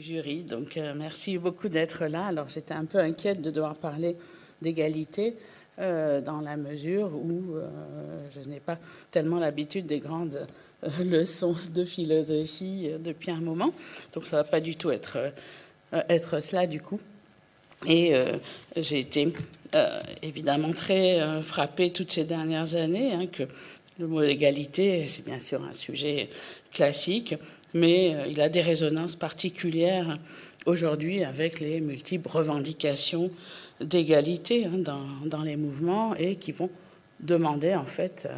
jury. Donc, euh, merci beaucoup d'être là. Alors, j'étais un peu inquiète de devoir parler d'égalité euh, dans la mesure où euh, je n'ai pas tellement l'habitude des grandes leçons de philosophie depuis un moment. Donc, ça va pas du tout être, être cela du coup. Et j'ai été évidemment très frappée toutes ces dernières années hein, que le mot égalité, c'est bien sûr un sujet classique, mais euh, il a des résonances particulières aujourd'hui avec les multiples revendications d'égalité hein, dans, les mouvements et qui vont demander en fait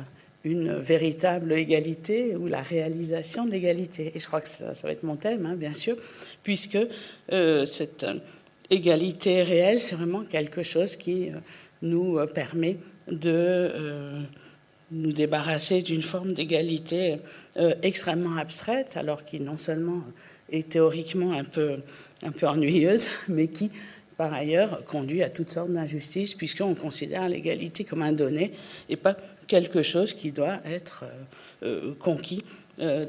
une véritable égalité ou la réalisation de l'égalité. Et je crois que ça, va être mon thème, hein, bien sûr, puisque euh, cette égalité réelle, c'est vraiment quelque chose qui euh, nous permet de nous débarrasser d'une forme d'égalité euh, extrêmement abstraite, alors qui non seulement est théoriquement un peu, ennuyeuse, mais qui, par ailleurs, conduit à toutes sortes d'injustices, puisqu'on considère l'égalité comme un donné et pas quelque chose qui doit être euh, euh, conquis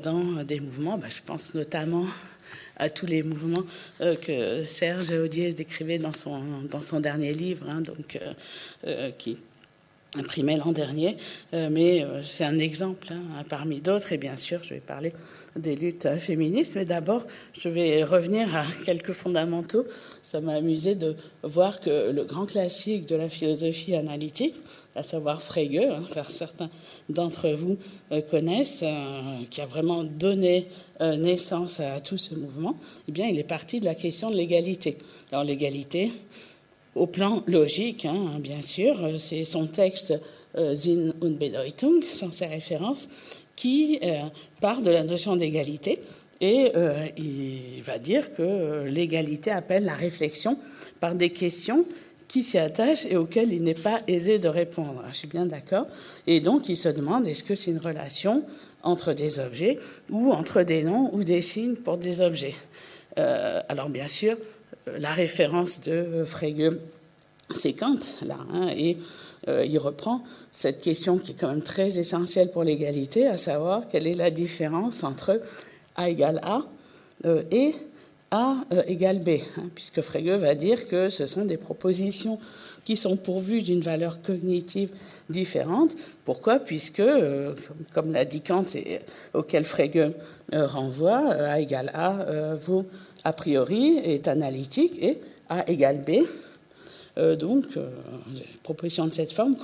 dans des mouvements. Bah, je pense notamment à tous les mouvements que Serge Audier décrivait dans son, dans son dernier livre, hein, donc, qui imprimé l'an dernier, euh, mais euh, c'est un exemple hein, parmi d'autres. Et bien sûr, je vais parler des luttes féministes, mais d'abord, je vais revenir à quelques fondamentaux. Ça m'a amusé de voir que le grand classique de la philosophie analytique, à savoir Frege, hein, certains d'entre vous euh, connaissent, qui a vraiment donné naissance à tout ce mouvement, eh bien, il est parti de la question de l'égalité. Alors, l'égalité, au plan logique, hein, bien sûr. C'est son texte euh, Sinn und Bedeutung, sans ses références, qui euh, part de la notion d'égalité et euh, il va dire que l'égalité appelle la réflexion par des questions qui s'y attachent et auxquelles il n'est pas aisé de répondre. Je suis bien d'accord. Et donc, il se demande est-ce que c'est une relation entre des objets ou entre des noms ou des signes pour des objets? alors, bien sûr, la référence de Frege, c'est Kant, là, hein, et euh, il reprend cette question qui est quand même très essentielle pour l'égalité, à savoir quelle est la différence entre A égale A euh, et A euh, égale B, hein, puisque Frege va dire que ce sont des propositions qui sont pourvues d'une valeur cognitive différente. Pourquoi? Puisque, comme l'a dit Kant auquel Frege renvoie, A égale A vaut a priori, est analytique, et A égale B. Euh, donc, euh, les propositions de cette forme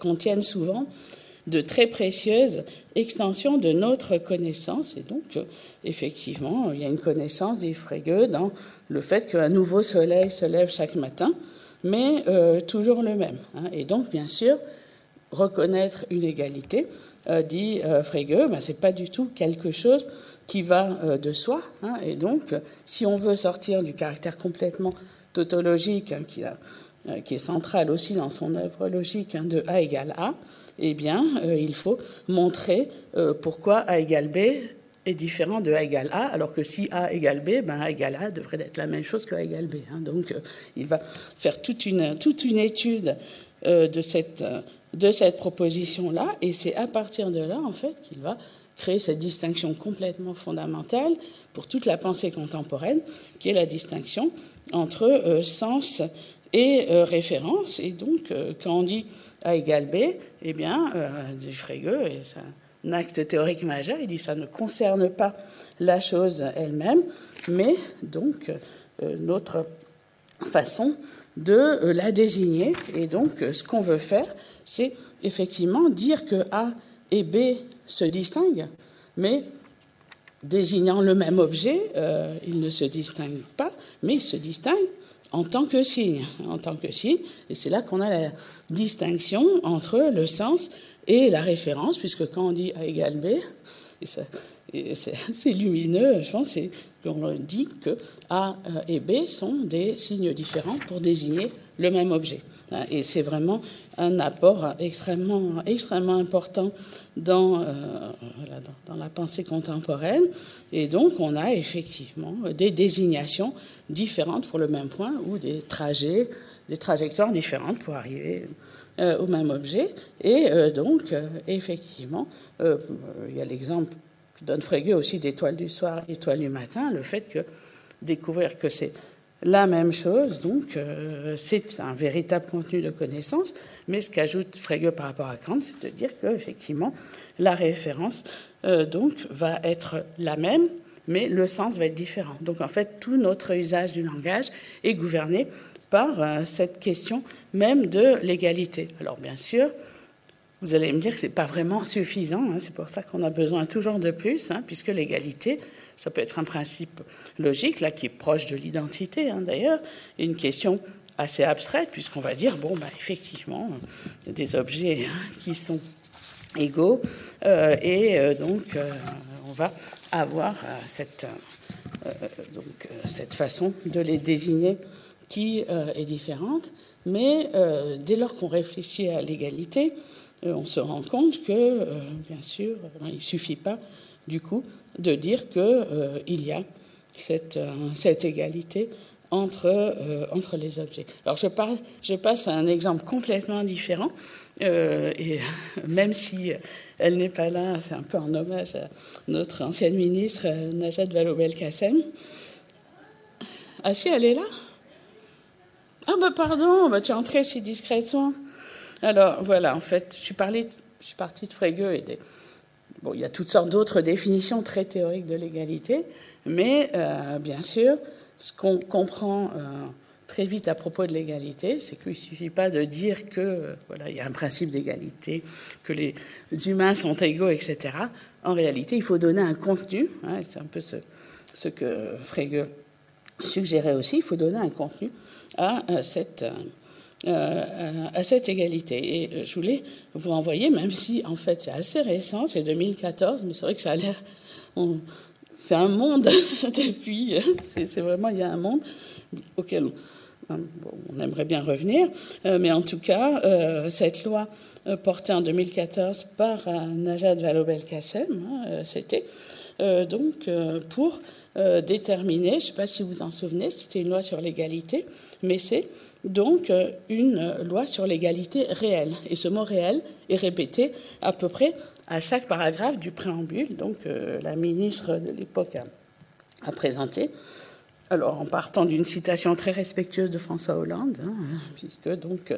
contiennent souvent de très précieuses extensions de notre connaissance. Et donc, euh, effectivement, il y a une connaissance, dit Frege, dans le fait qu'un nouveau soleil se lève chaque matin, mais toujours le même. Hein. Et donc, bien sûr, reconnaître une égalité, dit Frege, ben, c'est pas du tout quelque chose qui va euh, de soi. Hein, et donc, si on veut sortir du caractère complètement tautologique, hein, qui, euh, qui, est central aussi dans son œuvre logique hein, de A égale A, eh bien, euh, il faut montrer pourquoi A égale B est différent de A égale A, alors que si A égale B, ben A égale A devrait être la même chose que A égale B. Donc, il va faire toute une, toute une étude de cette, de cette proposition-là, et c'est à partir de là, en fait, qu'il va créer cette distinction complètement fondamentale pour toute la pensée contemporaine, qui est la distinction entre euh, sens et euh, référence. Et donc, euh, quand on dit A égale B, eh bien, du Frege, c'est un acte théorique majeur, il dit ça ne concerne pas la chose elle-même, mais donc notre façon de la désigner. Et donc, ce qu'on veut faire, c'est effectivement dire que A et B se distinguent, mais désignant le même objet, euh, ils ne se distinguent pas, mais ils se distinguent en tant que signe, en tant que signe, et c'est là qu'on a la distinction entre le sens et la référence, puisque quand on dit A égale B, c'est assez lumineux, je pense, qu'on dit que A euh, et B sont des signes différents pour désigner le même objet. Et c'est vraiment un apport extrêmement, extrêmement important dans, euh, dans, la pensée contemporaine. Et donc, on a effectivement des désignations différentes pour le même point ou des trajets, des trajectoires différentes pour arriver euh, au même objet. Et euh, donc, effectivement, il y a l'exemple que donne Frege aussi d'étoile du soir, étoile du matin, le fait que découvrir que c'est la même chose, donc c'est un véritable contenu de connaissance, mais ce qu'ajoute Frege par rapport à Kant, c'est de dire qu'effectivement, la référence donc va être la même, mais le sens va être différent. Donc en fait, tout notre usage du langage est gouverné par euh, cette question même de l'égalité. Alors bien sûr, vous allez me dire que ce n'est pas vraiment suffisant, hein. c'est pour ça qu'on a besoin toujours de plus, hein, puisque l'égalité, ça peut être un principe logique, là, qui est proche de l'identité hein, d'ailleurs, et une question assez abstraite, puisqu'on va dire, bon, bah, effectivement, des objets qui sont égaux, euh, et euh, donc on va avoir cette, donc, cette façon de les désigner qui euh, est différente, mais euh, dès lors qu'on réfléchit à l'égalité, euh, on se rend compte que, bien sûr, il ne suffit pas, du coup, de dire qu'il y a cette, cette égalité entre, entre les objets. Alors je, passe à un exemple complètement différent, et même si elle n'est pas là, c'est un peu en hommage à notre ancienne ministre Najat Vallaud-Belkacem. Ah si, elle est là? Ah ben pardon, bah, tu es entré si discrètement. Alors voilà, en fait, je suis, je suis partie de Frege et des... Bon, il y a toutes sortes d'autres définitions très théoriques de l'égalité, mais euh, bien sûr, ce qu'on comprend euh, très vite à propos de l'égalité, c'est qu'il ne suffit pas de dire que euh, voilà, il y a un principe d'égalité, que les humains sont égaux, etc. En réalité, il faut donner un contenu. Hein, c'est un peu ce, ce que Frege suggérait aussi. Il faut donner un contenu à cette, euh, à cette égalité. Et euh, je voulais vous renvoyer, même si en fait c'est assez récent, c'est 2014, mais c'est vrai que ça a l'air. C'est un monde depuis. C'est vraiment, il y a un monde auquel on, on aimerait bien revenir. Euh, mais en tout cas, cette loi portée en 2014 par Najat Vallaud-Belkacem, hein, c'était donc pour déterminer, je ne sais pas si vous en souvenez, c'était une loi sur l'égalité, mais c'est donc euh, une loi sur l'égalité réelle. Et ce mot réel est répété à peu près à chaque paragraphe du préambule, donc euh, la ministre de l'époque a, présenté. Alors, en partant d'une citation très respectueuse de François Hollande, hein, puisque donc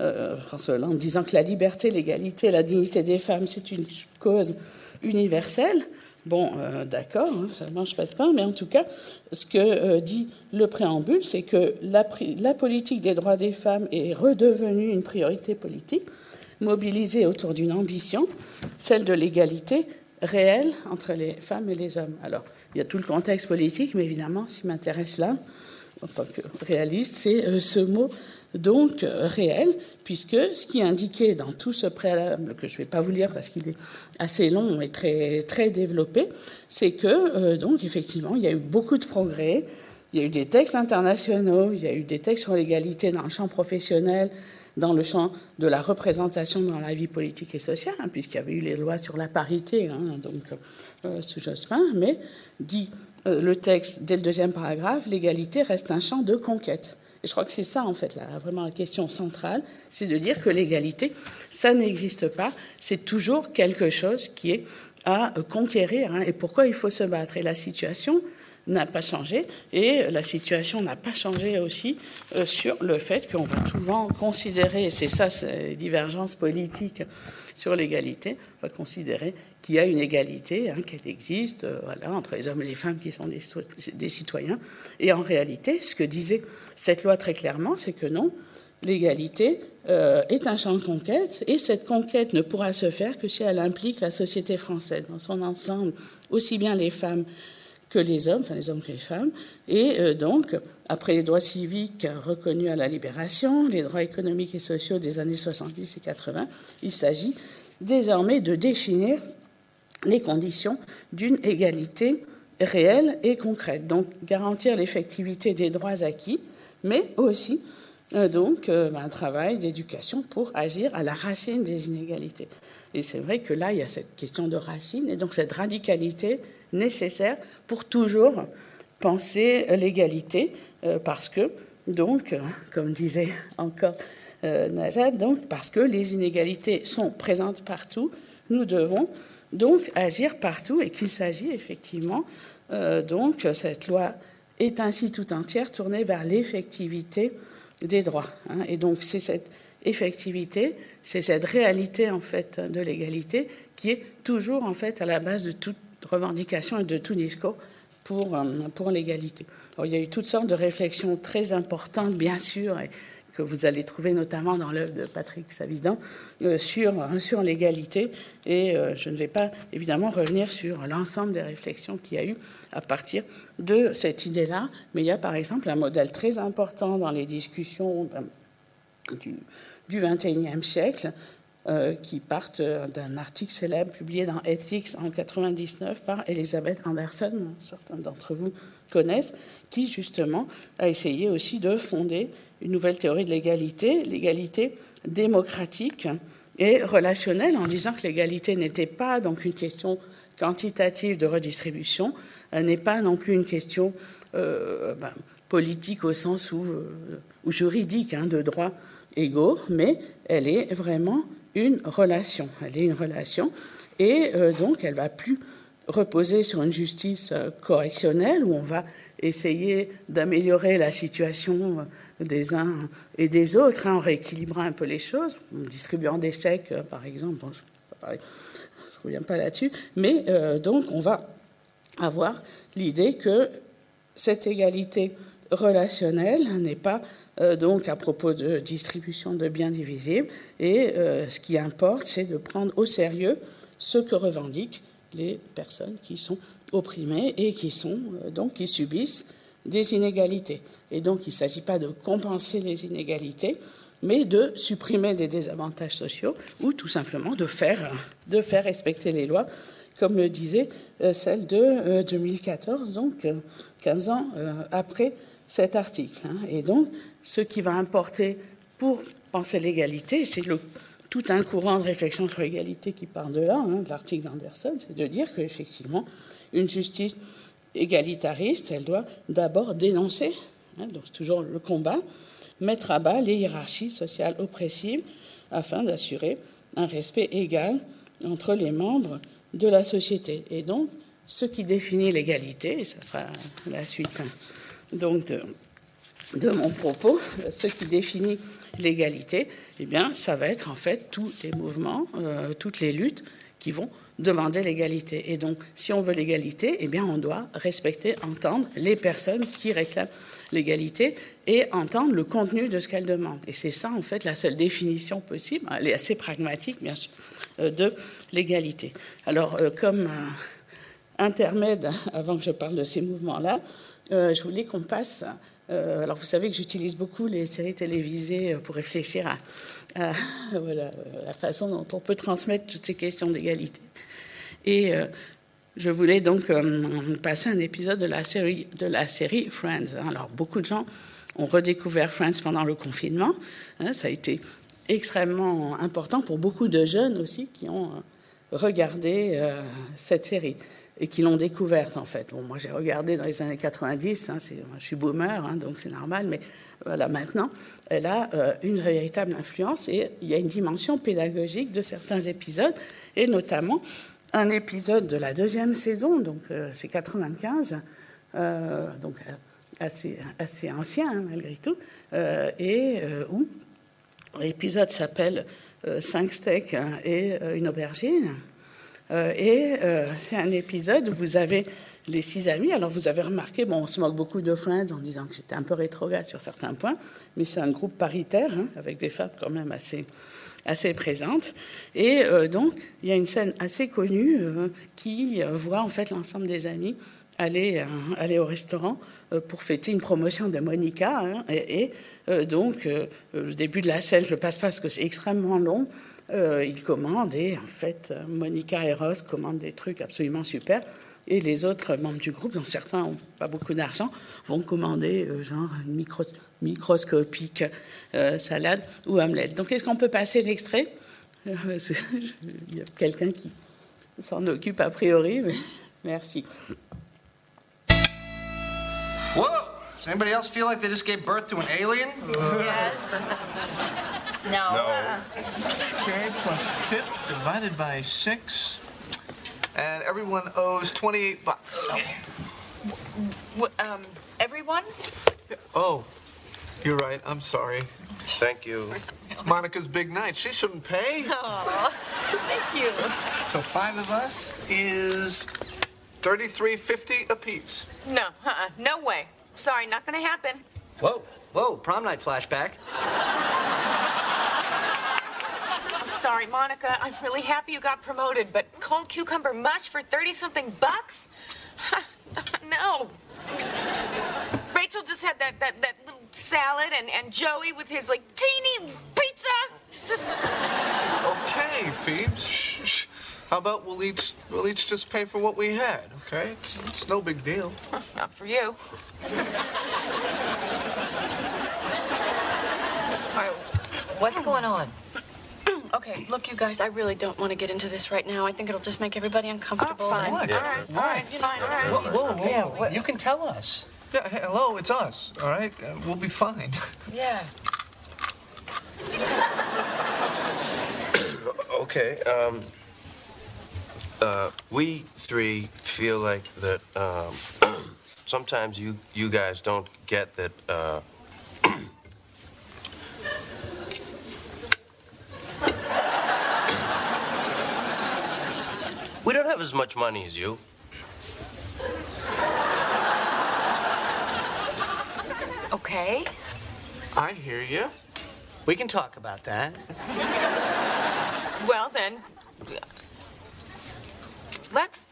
euh, François Hollande disant que la liberté, l'égalité, la dignité des femmes, c'est une cause universelle. Bon, euh, d'accord, hein, ça ne mange pas de pain, mais en tout cas, ce que euh, dit le préambule, c'est que la, la, politique des droits des femmes est redevenue une priorité politique, mobilisée autour d'une ambition, celle de l'égalité réelle entre les femmes et les hommes. Alors, il y a tout le contexte politique, mais évidemment, ce qui m'intéresse là, en tant que réaliste, c'est euh, ce mot donc euh, réel, puisque ce qui est indiqué dans tout ce préalable, que je ne vais pas vous lire parce qu'il est assez long et très, très développé, c'est que, euh, donc, effectivement, il y a eu beaucoup de progrès, il y a eu des textes internationaux, il y a eu des textes sur l'égalité dans le champ professionnel, dans le champ de la représentation dans la vie politique et sociale, hein, puisqu'il y avait eu les lois sur la parité, hein, donc sous Jospin, mais dit le texte dès le deuxième paragraphe, l'égalité reste un champ de conquête. Et je crois que c'est ça, en fait, là, vraiment la question centrale, c'est de dire que l'égalité, ça n'existe pas, c'est toujours quelque chose qui est à conquérir. Hein. et pourquoi il faut se battre? Et la situation n'a pas changé, et la situation n'a pas changé aussi euh, sur le fait qu'on va souvent considérer, et c'est ça, ces divergences politiques sur l'égalité, on va considérer qu'il y a une égalité, hein, qu'elle existe euh, voilà, entre les hommes et les femmes qui sont des, citoyens. Et en réalité, ce que disait cette loi très clairement, c'est que non, l'égalité euh, est un champ de conquête, et cette conquête ne pourra se faire que si elle implique la société française dans son ensemble, aussi bien les femmes que les hommes, enfin les hommes que les femmes, et euh, donc, après les droits civiques reconnus à la libération, les droits économiques et sociaux des années 70 et 80, il s'agit désormais de définir les conditions d'une égalité réelle et concrète. Donc, garantir l'effectivité des droits acquis, mais aussi euh, donc euh, un travail d'éducation pour agir à la racine des inégalités. Et c'est vrai que là, il y a cette question de racine et donc cette radicalité nécessaire pour toujours penser l'égalité, euh, parce que, donc, comme disait encore Najat, donc, parce que les inégalités sont présentes partout, nous devons donc agir partout et qu'il s'agit effectivement, donc, cette loi est ainsi tout entière tournée vers l'effectivité des droits. Hein. Et donc c'est cette effectivité, c'est cette réalité en fait de l'égalité qui est toujours en fait à la base de toute revendication et de tout discours pour, euh, pour l'égalité. Il y a eu toutes sortes de réflexions très importantes, bien sûr, que vous allez trouver notamment dans l'œuvre de Patrick Savidan euh, sur, sur l'égalité. Et euh, je ne vais pas évidemment revenir sur l'ensemble des réflexions qu'il y a eu à partir de cette idée-là, mais il y a par exemple un modèle très important dans les discussions du XXIe siècle euh, qui partent d'un article célèbre publié dans Ethics en 99 par Elizabeth Anderson, certains d'entre vous connaissent, qui justement a essayé aussi de fonder une nouvelle théorie de l'égalité, l'égalité démocratique et relationnelle, en disant que l'égalité n'était pas donc une question quantitative de redistribution, n'est pas non plus une question euh, ben, politique au sens où, euh, juridique hein, de droits égaux, mais elle est vraiment une relation. Elle est une relation et euh, donc elle va plus reposer sur une justice euh, correctionnelle où on va essayer d'améliorer la situation euh, des uns et des autres hein, en rééquilibrant un peu les choses, en distribuant des chèques par exemple. je ne reviens pas là-dessus, mais donc on va avoir l'idée que cette égalité relationnelle n'est pas euh, donc à propos de distribution de biens divisibles. Et euh, ce qui importe, c'est de prendre au sérieux ce que revendiquent les personnes qui sont opprimées et qui sont euh, donc qui subissent des inégalités. Et donc il ne s'agit pas de compenser les inégalités, mais de supprimer des désavantages sociaux ou tout simplement de faire, de faire respecter les lois, comme le disait celle de 2014, donc 15 ans après cet article. Hein. Et donc, ce qui va importer pour penser l'égalité, c'est tout un courant de réflexion sur l'égalité qui part de là, hein, de l'article d'Anderson, c'est de dire qu'effectivement, une justice égalitariste, elle doit d'abord dénoncer, hein, donc toujours le combat, mettre à bas les hiérarchies sociales oppressives afin d'assurer un respect égal entre les membres de la société. Et donc, ce qui définit l'égalité, et ça sera la suite donc de, mon propos, ce qui définit l'égalité, eh bien, ça va être en fait tous les mouvements, euh, toutes les luttes qui vont demander l'égalité. Et donc, si on veut l'égalité, eh bien, on doit respecter, entendre les personnes qui réclament l'égalité et entendre le contenu de ce qu'elles demandent. Et c'est ça, en fait, la seule définition possible, elle est assez pragmatique, bien sûr, de l'égalité. Alors, euh, comme intermède, avant que je parle de ces mouvements-là, euh, je voulais qu'on passe. Euh, alors, vous savez que j'utilise beaucoup les séries télévisées euh, pour réfléchir à, la façon dont on peut transmettre toutes ces questions d'égalité. Et je voulais donc passer un épisode de la série, de la série Friends. Alors, beaucoup de gens ont redécouvert Friends pendant le confinement. Hein, ça a été extrêmement important pour beaucoup de jeunes aussi qui ont regardé cette série et qui l'ont découverte en fait. Bon, moi j'ai regardé dans les années 90, hein, je suis boomer, hein, donc c'est normal, mais voilà, maintenant, elle a euh, une véritable influence et il y a une dimension pédagogique de certains épisodes, et notamment un épisode de la deuxième saison, donc euh, c'est 95, euh, donc assez, assez ancien hein, malgré tout, et où l'épisode s'appelle Cinq steaks et une aubergine. Euh, et euh, c'est un épisode où vous avez les six amis. Alors vous avez remarqué, bon, on se moque beaucoup de Friends en disant que c'était un peu rétrograde sur certains points, mais c'est un groupe paritaire hein, avec des femmes quand même assez assez présentes. Et euh, donc il y a une scène assez connue qui voit en fait l'ensemble des amis aller aller au restaurant pour fêter une promotion de Monica. Hein, et, donc, le début de la scène, je le passe pas parce que c'est extrêmement long. Euh, il commande et en fait, Monica et Ross commandent des trucs absolument super. Et les autres membres du groupe, dont certains n'ont pas beaucoup d'argent, vont commander euh, genre une microscopique euh, salade ou omelette. Donc, est-ce qu'on peut passer l'extrait? Il y a quelqu'un qui s'en occupe a priori, mais merci. Does anybody else feel like they just gave birth to an alien? Yes. no. No. Okay, plus tip divided by six. And everyone owes 28 bucks. W- um, everyone? Oh, you're right. I'm sorry. Thank you. It's Monica's big night. She shouldn't pay. Oh, thank you. So five of us is thirty-three fifty apiece. No, uh-uh, no way. Sorry, not gonna happen. Whoa, whoa, prom night flashback. I'm sorry, Monica. I'm really happy you got promoted, but cold cucumber mush for 30 something bucks? no. Rachel just had that, that, that little salad, and, and Joey with his, like, teeny pizza. It's just. Okay, Phoebes. Shh, shh. How about we'll each we'll each just pay for what we had, okay? It's, it's no big deal. Not for you. All right, what's going on? Okay, look, you guys, I really don't want to get into this right now. I think it'll just make everybody uncomfortable. Oh, fine. What? All right, all right, fine, all right. Whoa, whoa, whoa. Yeah, what? You can tell us. Yeah, hey, hello, it's us. All right, uh, we'll be fine. Yeah. Okay. Um, uh, we three feel like that. Um, sometimes you you guys don't get that. Uh, we don't have as much money as you. Okay. I hear you. We can talk about that. Well, then. Let's.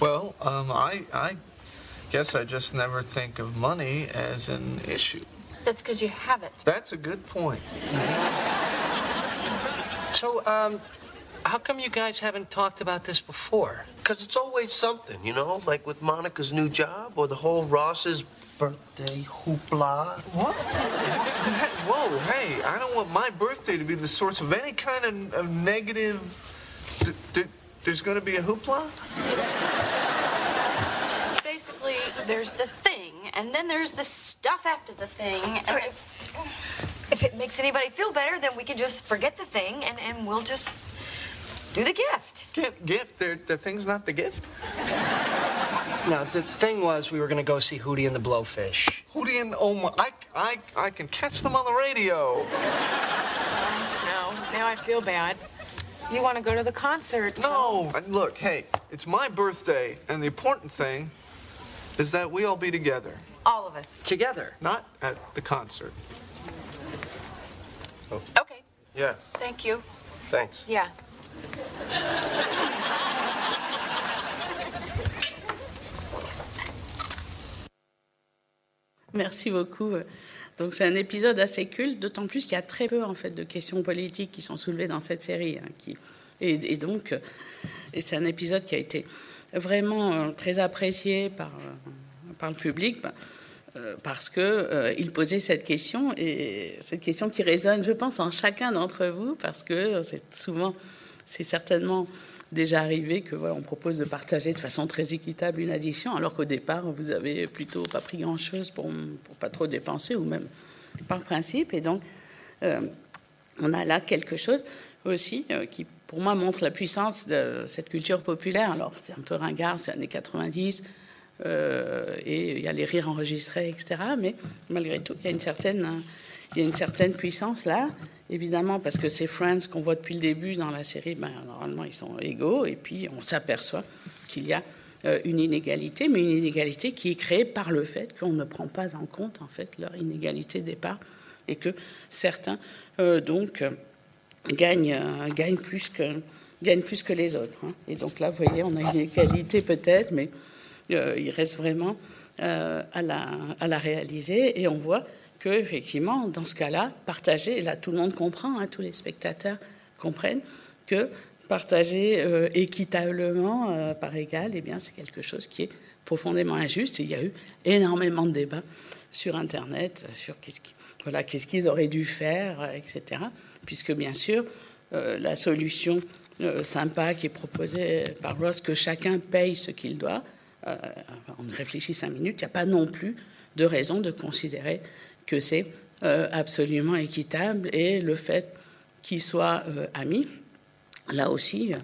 Well, um, I I guess I just never think of money as an issue. That's because you have it. That's a good point. So, um, how come you guys haven't talked about this before? Because it's always something, you know, like with Monica's new job or the whole Ross's birthday hoopla. What? Whoa, hey, I don't want my birthday to be the source of any kind of, of negative. D- d- there's going to be a hoopla? Basically, there's the thing, and then there's the stuff after the thing, and it's. If it makes anybody feel better, then we can just forget the thing and, and we'll just do the gift. Gift, gift. The, the thing's not the gift. No, the thing was we were going to go see Hootie and the Blowfish. Hootie and oh my, I, I, I can catch them on the radio. No, now I feel bad. You want to go to the concert? No. And look, hey, it's my birthday, and the important thing is that we all be together, All of us. Together. not at the concert. Oh. Okay, Yeah, thank you. thanks. Yeah. Merci beaucoup. Donc c'est un épisode assez culte, d'autant plus qu'il y a très peu en fait de questions politiques qui sont soulevées dans cette série. hein, et, donc, euh, c'est un épisode qui a été vraiment euh, très apprécié par, euh, par le public bah, parce que il posait cette question et cette question qui résonne, je pense, en chacun d'entre vous parce que c'est souvent, c'est certainement déjà arrivé que voilà, on propose de partager de façon très équitable une addition, alors qu'au départ, vous avez plutôt pas pris grand-chose pour, pour pas trop dépenser, ou même par principe. Et donc, euh, on a là quelque chose aussi euh, qui, pour moi, montre la puissance de cette culture populaire. Alors, c'est un peu ringard, c'est années 90, euh, et il y a les rires enregistrés, etc. Mais malgré tout, il y a une certaine, il y a une certaine puissance là. Évidemment, parce que ces Friends qu'on voit depuis le début dans la série, ben, normalement, ils sont égaux. Et puis, on s'aperçoit qu'il y a euh, une inégalité, mais une inégalité qui est créée par le fait qu'on ne prend pas en compte, en fait, leur inégalité de départ. Et que certains, euh, donc, euh, gagnent, plus que, gagnent plus que les autres. hein. Et donc là, vous voyez, on a une égalité peut-être, mais il reste vraiment à, la, à la réaliser. Et on voit que effectivement, dans ce cas-là, partager, et là tout le monde comprend, hein, tous les spectateurs comprennent que partager euh, équitablement euh, par égal, eh bien, c'est quelque chose qui est profondément injuste. Il y a eu énormément de débats sur Internet sur qu'est-ce qu'ils auraient dû faire, euh, etc. Puisque bien sûr, la solution sympa qui est proposée par Ross, que chacun paye ce qu'il doit, on réfléchit cinq minutes, il n'y a pas non plus de raison de considérer que c'est euh, absolument équitable et le fait qu'ils soient euh, amis, là aussi, euh,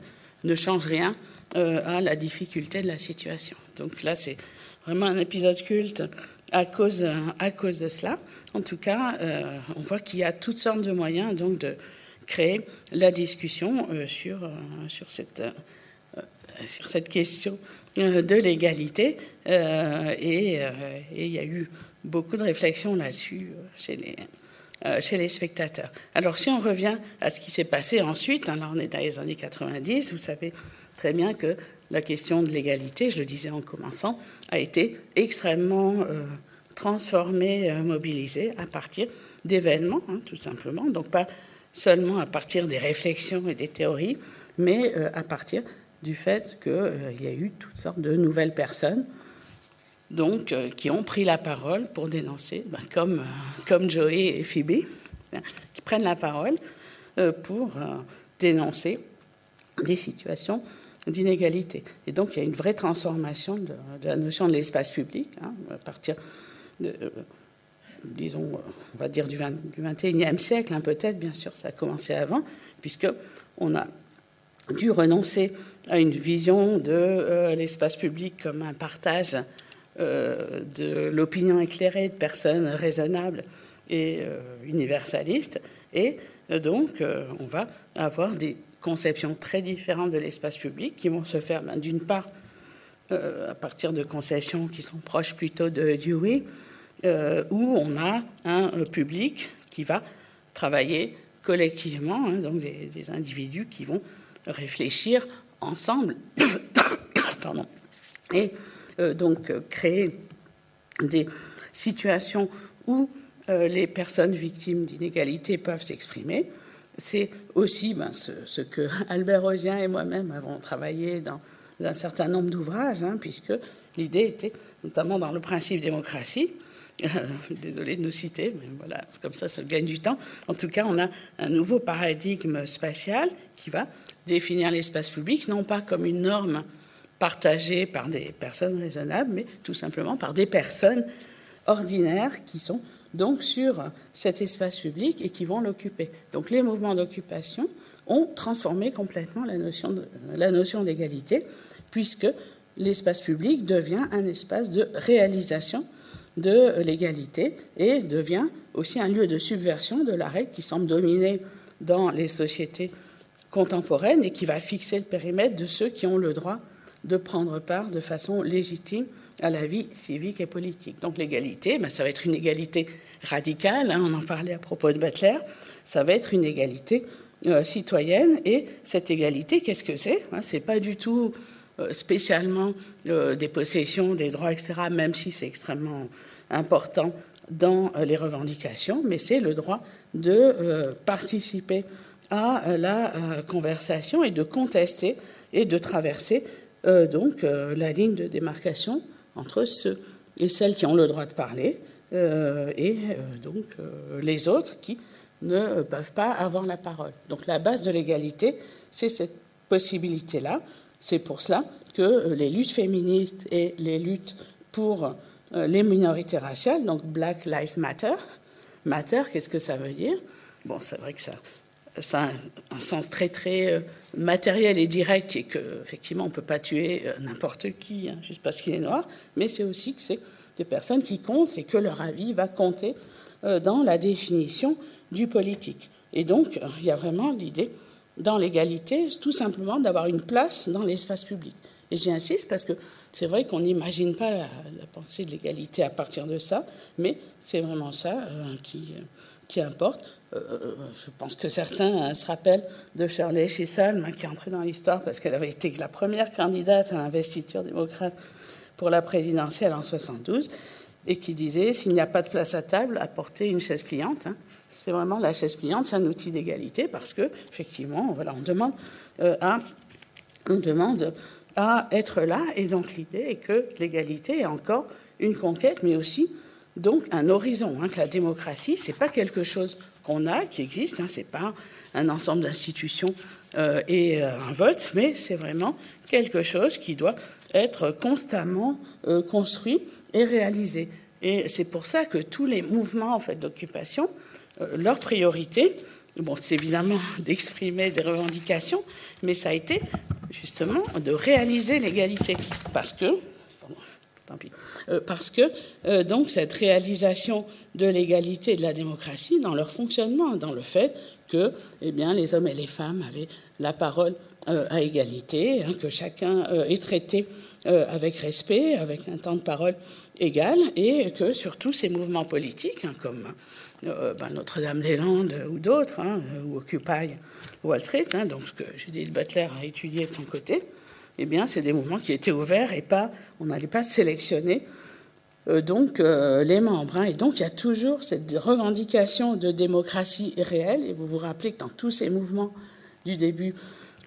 ne change rien à la difficulté de la situation. Donc là, c'est vraiment un épisode culte à cause, à cause de cela. En tout cas, on voit qu'il y a toutes sortes de moyens donc de créer la discussion sur, sur, cette, sur cette question de l'égalité. et, il y a eu beaucoup de réflexions là-dessus chez les, chez les spectateurs. Alors si on revient à ce qui s'est passé ensuite, hein, là on est dans les années 90, vous savez très bien que la question de l'égalité, je le disais en commençant, a été extrêmement euh, mobilisé à partir d'événements, hein, tout simplement. Donc pas seulement à partir des réflexions et des théories, mais euh, à partir du fait qu'il euh, y a eu toutes sortes de nouvelles personnes donc, qui ont pris la parole pour dénoncer, ben, comme, comme Joey et Phoebe, hein, qui prennent la parole pour dénoncer des situations d'inégalité. Et donc, il y a une vraie transformation de, la notion de l'espace public, hein, à partir euh, disons, on va dire du, 20, du 21e siècle, hein, peut-être, bien sûr, ça a commencé avant, puisqu'on a dû renoncer à une vision de euh, l'espace public comme un partage euh, de l'opinion éclairée de personnes raisonnables et universalistes. Et donc, on va avoir des conceptions très différentes de l'espace public qui vont se faire, ben, d'une part, à partir de conceptions qui sont proches plutôt de Dewey, euh, où on a un public qui va travailler collectivement, hein, donc des, individus qui vont réfléchir ensemble, Pardon. et euh, donc créer des situations où euh, les personnes victimes d'inégalité peuvent s'exprimer. C'est aussi ben, ce, que Albert Rosien et moi-même avons travaillé dans un certain nombre d'ouvrages, hein, puisque l'idée était, notamment dans le principe démocratie, Désolé de nous citer, mais voilà, comme ça, ça gagne du temps. En tout cas, on a un nouveau paradigme spatial qui va définir l'espace public, non pas comme une norme partagée par des personnes raisonnables, mais tout simplement par des personnes ordinaires qui sont donc sur cet espace public et qui vont l'occuper. Donc les mouvements d'occupation ont transformé complètement la notion, la notion d'égalité, puisque l'espace public devient un espace de réalisation de l'égalité et devient aussi un lieu de subversion de la règle qui semble dominer dans les sociétés contemporaines et qui va fixer le périmètre de ceux qui ont le droit de prendre part de façon légitime à la vie civique et politique. Donc l'égalité, ben, ça va être une égalité radicale, hein, on en parlait à propos de Butler, ça va être une égalité euh, citoyenne et cette égalité, qu'est-ce que c'est? Hein, C'est pas du tout euh, spécialement euh, des possessions, des droits, etc., même si c'est extrêmement important dans les revendications, mais c'est le droit de participer à la conversation et de contester et de traverser donc la ligne de démarcation entre ceux et celles qui ont le droit de parler et donc les autres qui ne peuvent pas avoir la parole. Donc la base de l'égalité, c'est cette possibilité-là c'est pour cela que euh, les luttes féministes et les luttes pour euh, les minorités raciales, donc Black Lives Matter, Matter, qu'est-ce que ça veut dire? Bon, c'est vrai que ça, ça a un sens très très euh, matériel et direct, et qu'effectivement on ne peut pas tuer n'importe qui hein, juste parce qu'il est noir, mais c'est aussi que c'est des personnes qui comptent et que leur avis va compter dans la définition du politique. Et donc, il y a vraiment l'idée dans l'égalité, tout simplement d'avoir une place dans l'espace public. Et j'y insiste parce que c'est vrai qu'on n'imagine pas la, pensée de l'égalité à partir de ça, mais c'est vraiment ça euh, qui importe. Euh, je pense que certains se rappellent de Shirley Chisholm, hein, qui est entrée dans l'histoire parce qu'elle avait été la première candidate à l'investiture démocrate pour la présidentielle en 72, et qui disait s'il n'y a pas de place à table, apportez une chaise pliante. Hein c'est vraiment la chaise pliante, c'est un outil d'égalité parce que, effectivement, voilà, on demande euh, à, on demande à être là, et donc l'idée est que l'égalité est encore une conquête, mais aussi donc un horizon. Hein, que la démocratie, c'est pas quelque chose qu'on a, qui existe, hein, c'est pas un ensemble d'institutions euh, et euh, un vote, mais c'est vraiment quelque chose qui doit être constamment construit et réalisé. Et c'est pour ça que tous les mouvements en fait, d'occupation euh, leur priorité, bon, c'est évidemment d'exprimer des revendications, mais ça a été justement de réaliser l'égalité. Parce que, tant pis. parce que, donc, cette réalisation de l'égalité et de la démocratie dans leur fonctionnement, dans le fait que, eh bien, les hommes et les femmes avaient la parole à égalité, hein, que chacun est traité avec respect, avec un temps de parole égal, et que surtout ces mouvements politiques, hein, comme euh, ben, Notre-Dame-des-Landes ou d'autres, hein, ou Occupy Wall Street, donc ce que Judith Butler a étudié de son côté, eh bien, c'est des mouvements qui étaient ouverts et pas, on n'allait pas sélectionner euh, donc euh, les membres. Hein. Et donc, il y a toujours cette revendication de démocratie réelle. Et vous vous rappelez que dans tous ces mouvements du début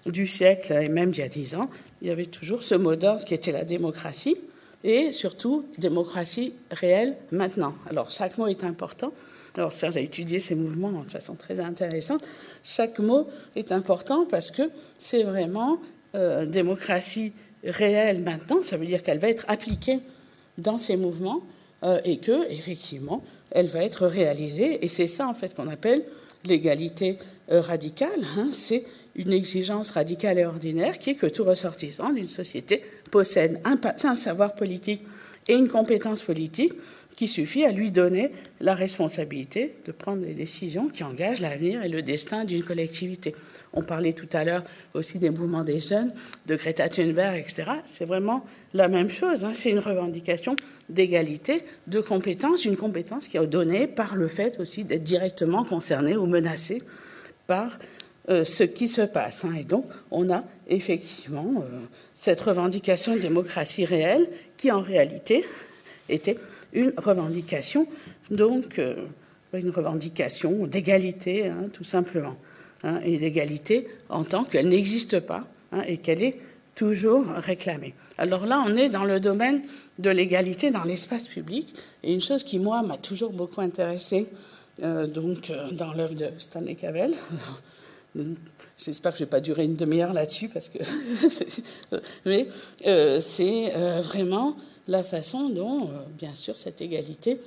du siècle et même d'il y a dix ans, il y avait toujours ce mot d'ordre qui était la démocratie et surtout démocratie réelle maintenant. Alors, chaque mot est important. Alors Serge a étudié ces mouvements de façon très intéressante. Chaque mot est important parce que c'est vraiment euh, démocratie réelle maintenant. Ça veut dire qu'elle va être appliquée dans ces mouvements euh, et que effectivement elle va être réalisée. Et c'est ça en fait qu'on appelle l'égalité euh, radicale. Hein. C'est une exigence radicale et ordinaire qui est que tout ressortissant d'une société possède un, un savoir politique et une compétence politique qui suffit à lui donner la responsabilité de prendre des décisions qui engagent l'avenir et le destin d'une collectivité. On parlait tout à l'heure aussi des mouvements des jeunes, de Greta Thunberg, etc. C'est vraiment la même chose. Hein. C'est une revendication d'égalité, de compétence, une compétence qui est donnée par le fait aussi d'être directement concerné ou menacé par euh, ce qui se passe. Hein. Et donc, on a effectivement euh, cette revendication de démocratie réelle qui, en réalité, était une revendication, donc euh, une revendication d'égalité, hein, tout simplement, hein, et d'égalité en tant qu'elle n'existe pas hein, et qu'elle est toujours réclamée. Alors là, on est dans le domaine de l'égalité dans l'espace public, et une chose qui, moi, m'a toujours beaucoup intéressée euh, donc, euh, dans l'œuvre de Stanley Cavell. J'espère que je ne vais pas durer une demi-heure là-dessus, parce que. Mais c'est vraiment la façon dont, euh, bien sûr, cette égalité,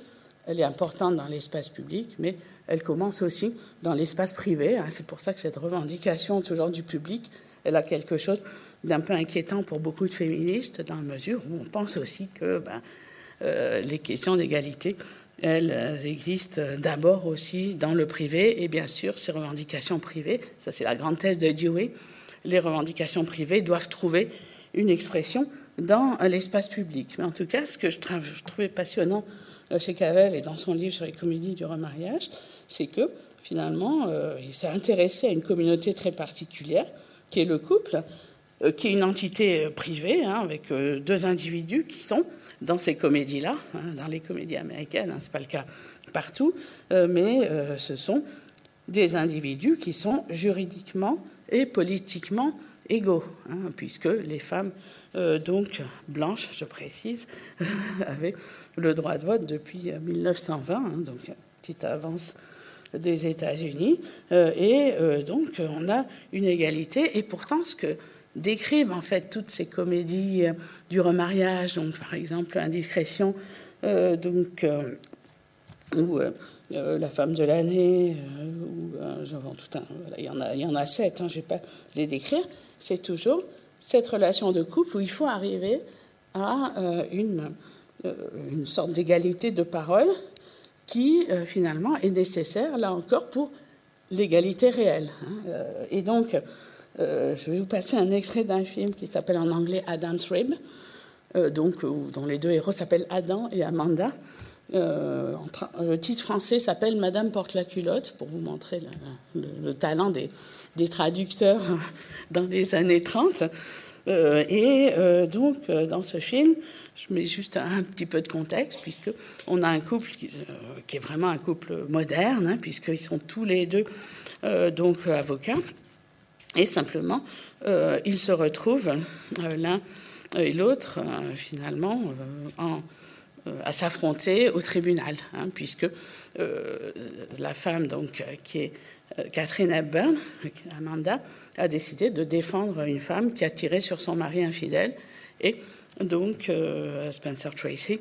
elle est importante dans l'espace public, mais elle commence aussi dans l'espace privé. Hein. C'est pour ça que cette revendication toujours du public, elle a quelque chose d'un peu inquiétant pour beaucoup de féministes, dans la mesure où on pense aussi que ben, euh, les questions d'égalité, elles existent d'abord aussi dans le privé, et bien sûr, ces revendications privées, ça c'est la grande thèse de Dewey, les revendications privées doivent trouver une expression dans l'espace public. Mais en tout cas, ce que je, trouvais passionnant euh, chez Cavell et dans son livre sur les comédies du remariage, c'est que finalement, euh, il s'est intéressé à une communauté très particulière, qui est le couple, euh, qui est une entité privée, hein, avec deux individus qui sont dans ces comédies-là, hein, dans les comédies américaines, hein, ce n'est pas le cas partout, mais ce sont des individus qui sont juridiquement et politiquement égaux, puisque les femmes euh, donc blanche, je précise, avait le droit de vote depuis 1920, hein, donc petite avance des États-Unis, euh, et euh, donc on a une égalité. Et pourtant, ce que décrivent en fait toutes ces comédies du remariage, donc par exemple Indiscrétion, donc ou La femme de l'année, ou tout un, il y en a, il y en a sept, hein, je ne vais pas les décrire. C'est toujours cette relation de couple où il faut arriver à euh, une, euh, une, sorte d'égalité de parole qui euh, finalement est nécessaire, là encore, pour l'égalité réelle. Hein. et donc, je vais vous passer un extrait d'un film qui s'appelle en anglais Adam's Rib, donc, dont les deux héros s'appellent Adam et Amanda. Le titre français s'appelle Madame porte la culotte, pour vous montrer le talent des, traducteurs dans les années 30. Euh, et euh, donc, euh, dans ce film, je mets juste un, petit peu de contexte, puisqu'on a un couple qui, est vraiment un couple moderne, hein, puisqu'ils sont tous les deux donc avocats. Et simplement, ils se retrouvent l'un et l'autre, finalement, en, à s'affronter au tribunal, hein, puisque la femme donc, qui est euh, Catherine Hepburn, Amanda, a décidé de défendre une femme qui a tiré sur son mari infidèle. Et donc, euh, Spencer Tracy,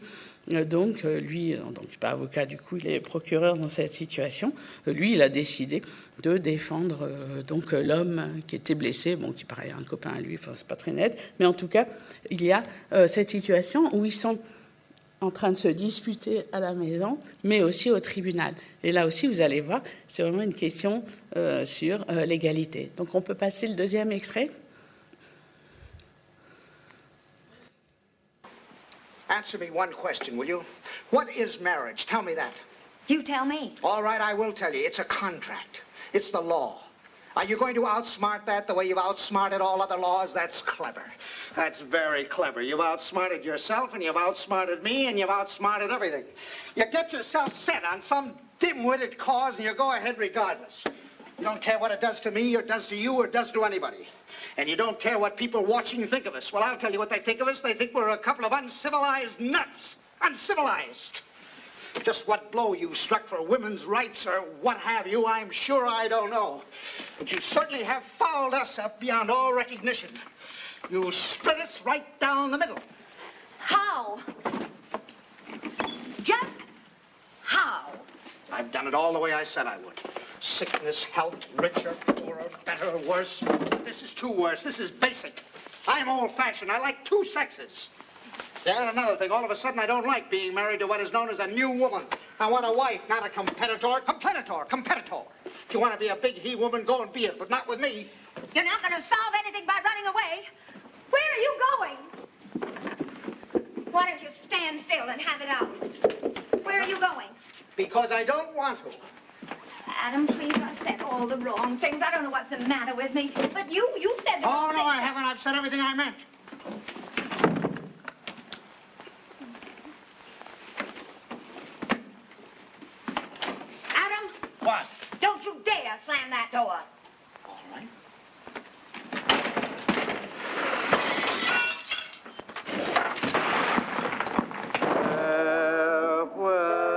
euh, donc, lui, donc, pas avocat, du coup, il est procureur dans cette situation. Lui, il a décidé de défendre donc l'homme qui était blessé, bon, qui paraît un copain à lui, enfin, c'est pas très net, mais en tout cas, il y a cette situation où ils sont en train de se disputer à la maison, mais aussi au tribunal. Et là aussi, vous allez voir, c'est vraiment une question euh, sur euh, l'égalité. Donc on peut passer le deuxième extrait. Answer me one question, will you? What is marriage? Tell me that. You tell me. All right, I will tell you. It's a contract. It's the law. Are you going to outsmart that the way you've outsmarted all other laws? That's clever. That's very clever. You've outsmarted yourself, and you've outsmarted me, and you've outsmarted everything. You get yourself set on some dim-witted cause, and you go ahead regardless. You don't care what it does to me, or does to you, or does to anybody. And you don't care what people watching think of us. Well, I'll tell you what they think of us. They think we're a couple of uncivilized nuts. Uncivilized. Just what blow you struck for women's rights or what have you, I'm sure I don't know. But you certainly have fouled us up beyond all recognition. You split us right down the middle. How? Just how? I've done it all the way I said I would. Sickness, health, richer, poorer, better, worse. This is too worse. This is basic. I'm old-fashioned. I like two sexes. Yeah, and another thing, all of a sudden I don't like being married to what is known as a new woman. I want a wife, not a competitor. Competitor, competitor. If you want to be a big he-woman, go and be it, but not with me. You're not going to solve anything by running away. Where are you going? Why don't you stand still and have it out? Where are you going? Because I don't want to. Adam, please, I've said all the wrong things. I don't know what's the matter with me. But you, you said... Oh, no, I haven't. I've said everything I meant. Dare slam that door. All right.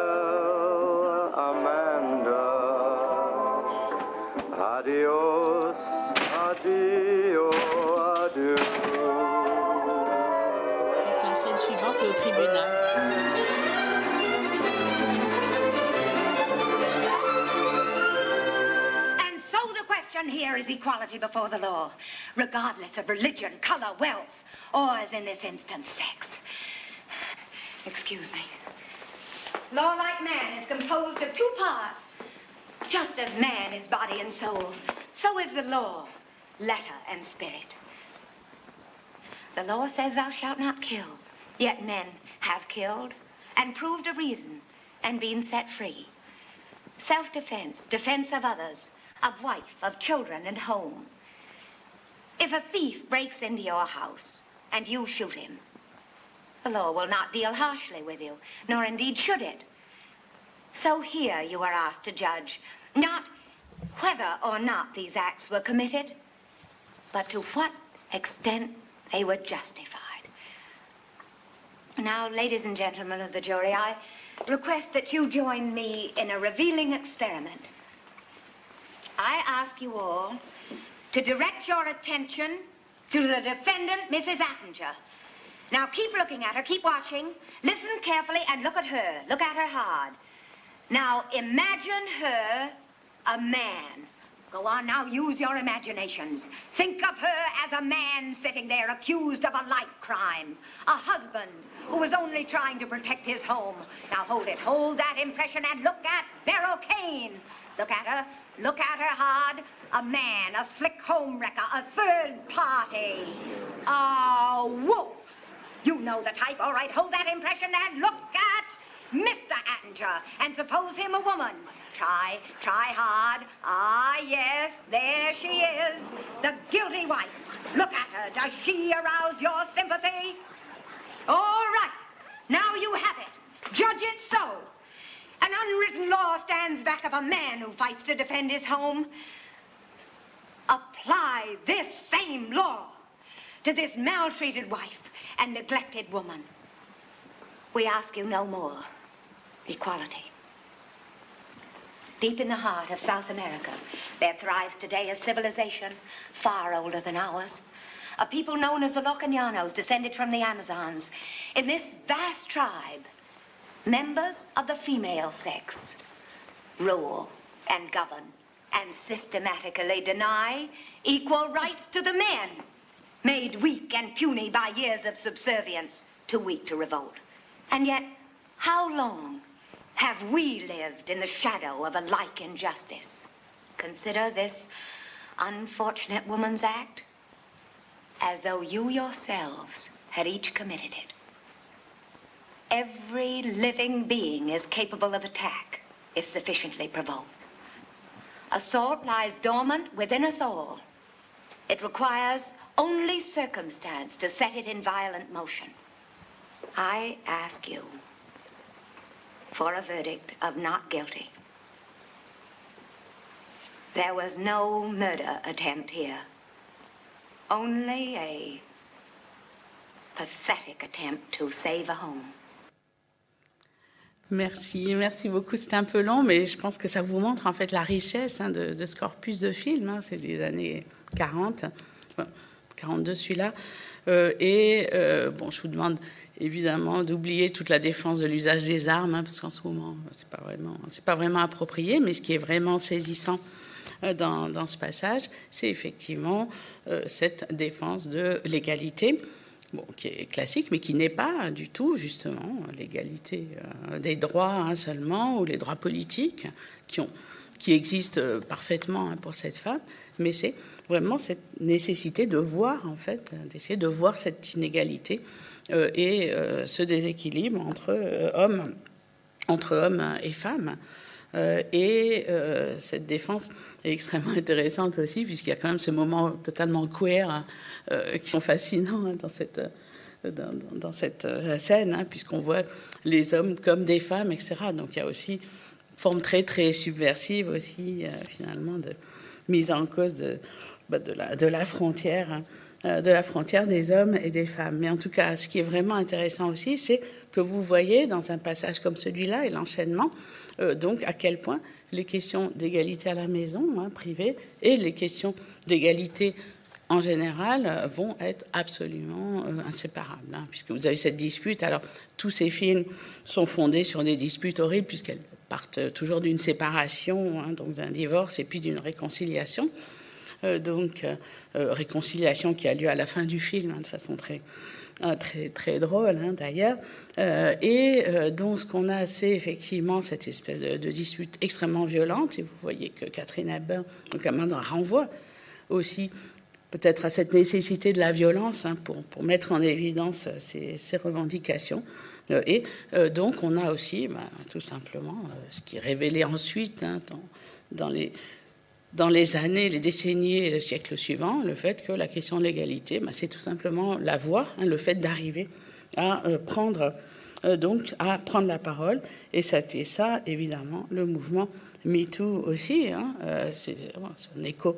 Farewell, Amanda. Adios, adio, adieu. Donc la scène suivante est au tribunal. Is equality before the law, regardless of religion, color, wealth, or, as in this instance, sex. Excuse me. Law, like man, is composed of two parts. Just as man is body and soul, so is the law, letter and spirit. The law says thou shalt not kill, yet men have killed and proved a reason and been set free. Self-defense, defense of others, of wife, of children, and home. If a thief breaks into your house and you shoot him, the law will not deal harshly with you, nor indeed should it. So here you are asked to judge not whether or not these acts were committed, but to what extent they were justified. Now, ladies and gentlemen of the jury, I request that you join me in a revealing experiment. I ask you all to direct your attention to the defendant, Mrs. Attinger. Now, keep looking at her, keep watching, listen carefully, and look at her. Look at her hard. Now, imagine her a man. Go on now, use your imaginations. Think of her as a man sitting there accused of a like crime. A husband who was only trying to protect his home. Now hold it, hold that impression and look at Beryl Kane. Look at her, look at her hard. A man, a slick home wrecker, a third party. A wolf. You know the type, all right. Hold that impression and look at Mr. Attinger and suppose him a woman. Try, try hard. Ah, yes, there she is, the guilty wife. Look at her. Does she arouse your sympathy? All right. Now you have it. Judge it so. An unwritten law stands back of a man who fights to defend his home. Apply this same law to this maltreated wife and neglected woman. We ask you no more. Equality. Deep in the heart of South America, there thrives today a civilization far older than ours. A people known as the Locañanos, descended from the Amazons. In this vast tribe, members of the female sex rule and govern and systematically deny equal rights to the men, made weak and puny by years of subservience, too weak to revolt. And yet, How long have we lived in the shadow of a like injustice? Consider this unfortunate woman's act as though you yourselves had each committed it. Every living being is capable of attack if sufficiently provoked. Assault lies dormant within us all. It requires only circumstance to set it in violent motion. I ask you for a verdict of not guilty. There was no murder attempt here. Only a pathetic attempt to save a home. Merci, merci beaucoup. C'était un peu long, mais je pense que ça vous montre en fait la richesse hein, de, de, ce corpus de films. Hein. C'est les années 40, enfin, 42 celui-là. Euh, et euh, bon, je vous demande évidemment d'oublier toute la défense de l'usage des armes, hein, parce qu'en ce moment, c'est pas vraiment, pas vraiment approprié. Mais ce qui est vraiment saisissant euh, dans, ce passage, c'est effectivement cette défense de l'égalité qui est classique, mais qui n'est pas du tout, justement, l'égalité euh, des droits hein, seulement, ou les droits politiques, qui, ont, qui existent euh, parfaitement hein, pour cette femme, mais c'est vraiment cette nécessité de voir, en fait, d'essayer de voir cette inégalité euh, et ce déséquilibre entre hommes, entre hommes et femmes. Euh, et euh, cette défense est extrêmement intéressante aussi, puisqu'il y a quand même ces moments totalement queer euh, qui sont fascinants hein, dans cette, dans, cette scène, hein, puisqu'on voit les hommes comme des femmes, etc. Donc il y a aussi une forme très, très subversive aussi, finalement, de mise en cause de, bah, la, de la frontière. Hein, de la frontière des hommes et des femmes. Mais en tout cas, ce qui est vraiment intéressant aussi, c'est que vous voyez dans un passage comme celui-là et l'enchaînement, euh, donc à quel point les questions d'égalité à la maison, hein, privée, et les questions d'égalité en général euh, vont être absolument euh, inséparables, hein, puisque vous avez cette dispute. Alors, tous ces films sont fondés sur des disputes horribles, puisqu'elles partent toujours d'une séparation, hein, donc d'un divorce, et puis d'une réconciliation. Donc, réconciliation qui a lieu à la fin du film, de façon très, très, très drôle hein, d'ailleurs. Euh, et euh, donc, ce qu'on a, c'est effectivement cette espèce de, dispute extrêmement violente. Et vous voyez que Catherine Albert, donc Amanda, renvoie aussi peut-être à cette nécessité de la violence hein, pour, pour, mettre en évidence ces, ces revendications. Et euh, donc, on a aussi, bah, tout simplement, euh, ce qui est révélé ensuite hein, dans, les, dans les années, les décennies et le siècle suivant, le fait que la question de l'égalité, bah, c'est tout simplement la voie, hein, le fait d'arriver à euh, prendre euh, à prendre la parole. Et c'était ça, évidemment, le mouvement MeToo aussi. Hein, euh, c'est un écho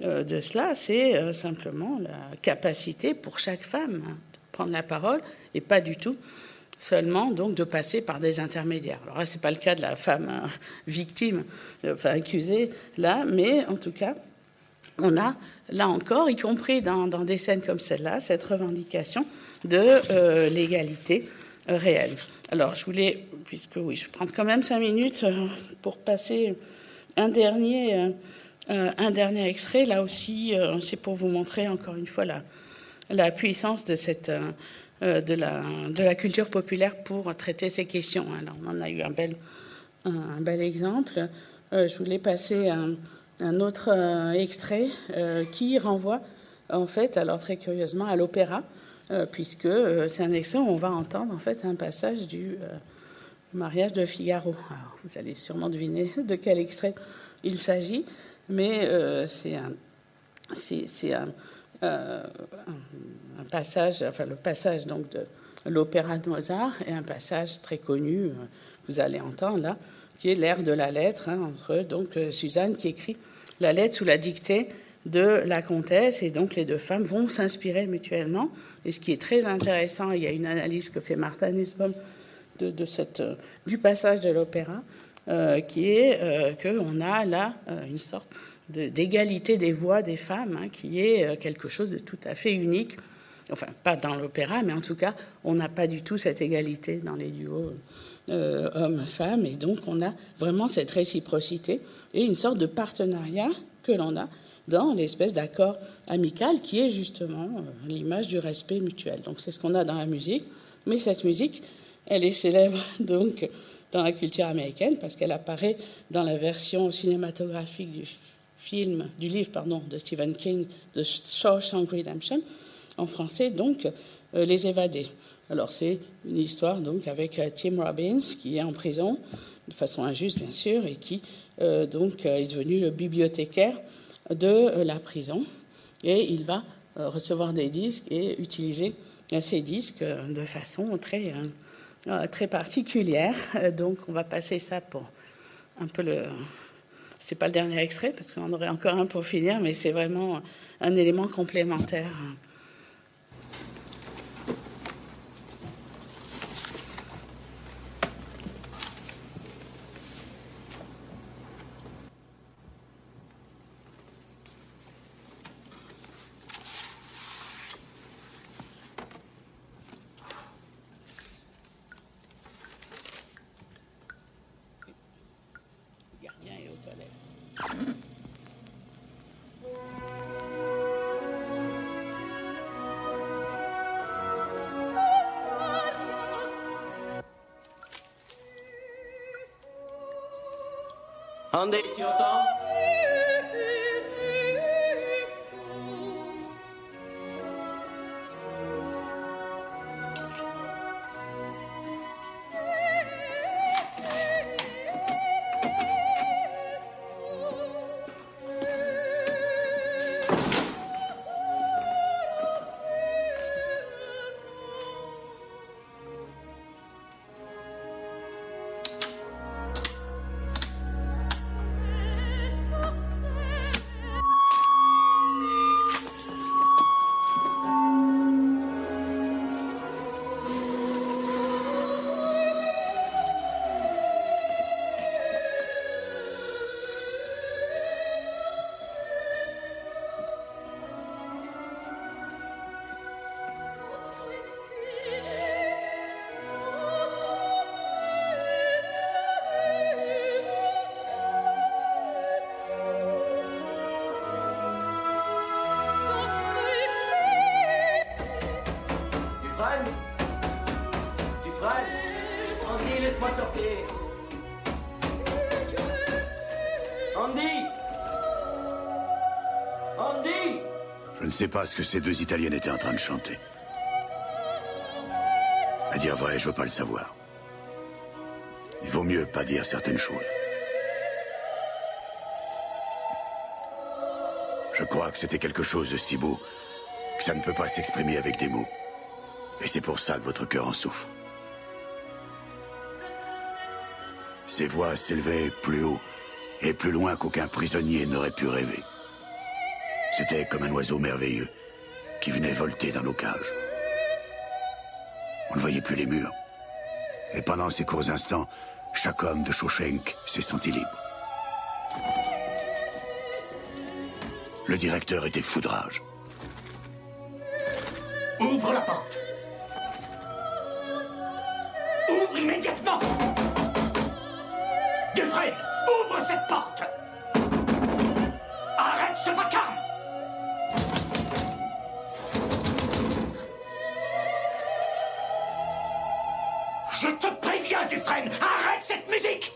de cela, c'est simplement la capacité pour chaque femme hein, de prendre la parole et pas du tout seulement donc de passer par des intermédiaires. Alors là, c'est pas le cas de la femme hein, victime, euh, enfin accusée là, mais en tout cas, on a là encore, y compris dans, des scènes comme celle-là, cette revendication de euh, l'égalité euh, réelle. Alors, je voulais, puisque oui, je prendre quand même cinq minutes euh, pour passer un dernier, euh, un dernier extrait. Là aussi, euh, c'est pour vous montrer encore une fois la, la puissance de cette euh, de, la, de la culture populaire pour traiter ces questions. Alors, on en a eu un bel, un, bel exemple. Euh, je voulais passer un, un autre euh, extrait euh, qui renvoie, en fait, alors très curieusement, à l'opéra, euh, puisque euh, c'est un extrait où on va entendre, en fait, un passage du mariage de Figaro. Alors, vous allez sûrement deviner de quel extrait il s'agit, mais c'est un. C'est un, euh, un passage, enfin le passage donc de l'opéra de Mozart et un passage très connu euh, vous allez entendre là, qui est l'air de la lettre hein, entre donc euh, Suzanne qui écrit la lettre sous la dictée de la comtesse et donc les deux femmes vont s'inspirer mutuellement. Et ce qui est très intéressant, il y a une analyse que fait Martha Nussbaum de, cette, euh, du passage de l'opéra, qui est qu'on a là une sorte d'égalité des voix des femmes, hein, qui est quelque chose de tout à fait unique. Enfin, pas dans l'opéra, mais en tout cas, on n'a pas du tout cette égalité dans les duos euh, hommes-femmes. Et donc, on a vraiment cette réciprocité et une sorte de partenariat que l'on a dans l'espèce d'accord amical qui est justement euh, l'image du respect mutuel. Donc, c'est ce qu'on a dans la musique. Mais cette musique, Elle est célèbre donc dans la culture américaine parce qu'elle apparaît dans la version cinématographique du film, du livre pardon, de Stephen King, de Shawshank Redemption, en français donc euh, Les Évadés. Alors c'est une histoire donc avec euh, Tim Robbins qui est en prison de façon injuste bien sûr et qui euh, donc est devenu bibliothécaire de la prison et il va recevoir des disques et utiliser ces disques de façon très très particulière. Donc on va passer ça pour un peu le c'est pas le dernier extrait parce qu'on aurait encore un pour finir, mais c'est vraiment un élément complémentaire. Ande. Andy, entends Je ne sais pas ce que ces deux Italiennes étaient en train de chanter. À dire vrai, je veux pas le savoir. Il vaut mieux pas dire certaines choses. Je crois que c'était quelque chose de si beau que ça ne peut pas s'exprimer avec des mots. Et c'est pour ça que votre cœur en souffre. Ces voix s'élevaient plus haut et plus loin qu'aucun prisonnier n'aurait pu rêver. C'était comme un oiseau merveilleux qui venait volter dans nos cages. On ne voyait plus les murs. Et pendant ces courts instants, chaque homme de Shawshank s'est senti libre. Le directeur était fou de rage. Ouvre la porte. Cette porte. Arrête ce vacarme. Je te préviens, Dufresne Arrête cette musique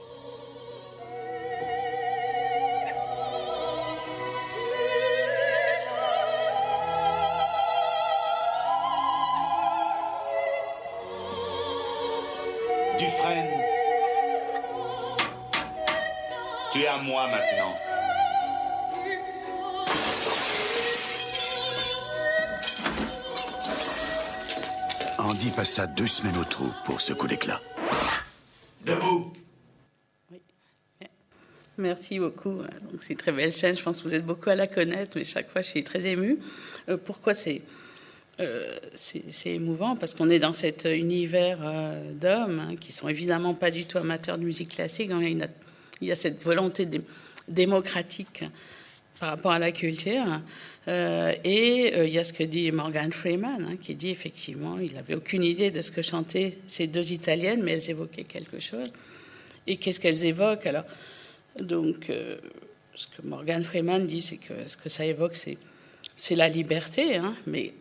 passa deux semaines au trou pour ce coup d'éclat. Debout. Merci beaucoup. Donc, c'est une très belle scène. Je pense que vous êtes beaucoup à la connaître, mais chaque fois, je suis très émue. Euh, pourquoi euh, c'est c'est émouvant? Parce qu'on est dans cet univers euh, d'hommes hein, qui sont évidemment pas du tout amateurs de musique classique. Il y a, il y a cette volonté démocratique par rapport à la culture. Euh, et euh, il y a ce que dit Morgan Freeman, hein, qui dit effectivement, il n'avait aucune idée de ce que chantaient ces deux Italiennes, mais elles évoquaient quelque chose. Et qu'est-ce qu'elles évoquent? Alors, donc, euh, ce que Morgan Freeman dit, c'est que ce que ça évoque, c'est, la liberté. Hein, mais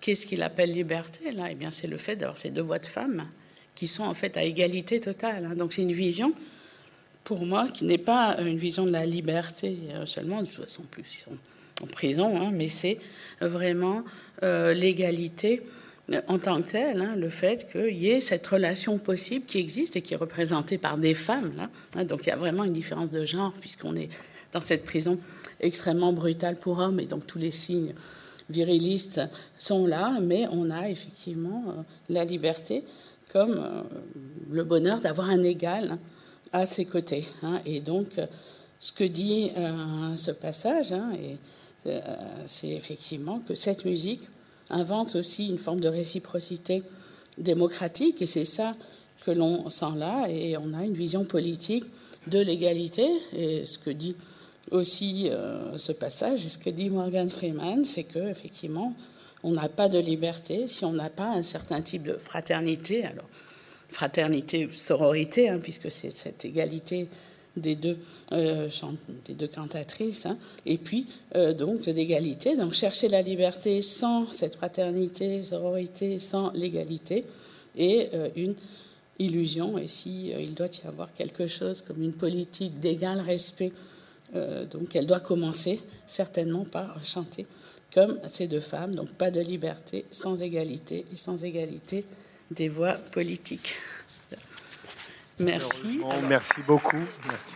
qu'est-ce qu'il appelle liberté là? Eh bien, c'est le fait d'avoir ces deux voix de femmes qui sont en fait à égalité totale. Hein. Donc c'est une vision, pour moi, qui n'est pas une vision de la liberté seulement, de toute façon, plus ils sont en prison, hein, mais c'est vraiment l'égalité en tant que telle, hein, le fait qu'il y ait cette relation possible qui existe et qui est représentée par des femmes. Hein. donc il y a vraiment une différence de genre puisqu'on est dans cette prison extrêmement brutale pour hommes et donc tous les signes virilistes sont là, mais on a effectivement euh, la liberté comme euh, le bonheur d'avoir un égal à ses côtés. Hein. et donc ce que dit euh, ce passage, c'est effectivement que cette musique invente aussi une forme de réciprocité démocratique, et c'est ça que l'on sent là, et on a une vision politique de l'égalité, et ce que dit aussi euh, ce passage, et ce que dit Morgan Freeman, c'est que effectivement, on n'a pas de liberté si on n'a pas un certain type de fraternité, alors fraternité, sororité, hein, puisque c'est cette égalité des deux, euh, des deux cantatrices, hein. et puis euh, donc d'égalité. Donc chercher la liberté sans cette fraternité, sororité, sans l'égalité, et euh, une illusion. Et si il doit y avoir quelque chose comme une politique d'égal respect, donc elle doit commencer certainement par chanter comme ces deux femmes. Donc pas de liberté sans égalité et sans égalité des voix politiques. Merci. merci beaucoup. Merci.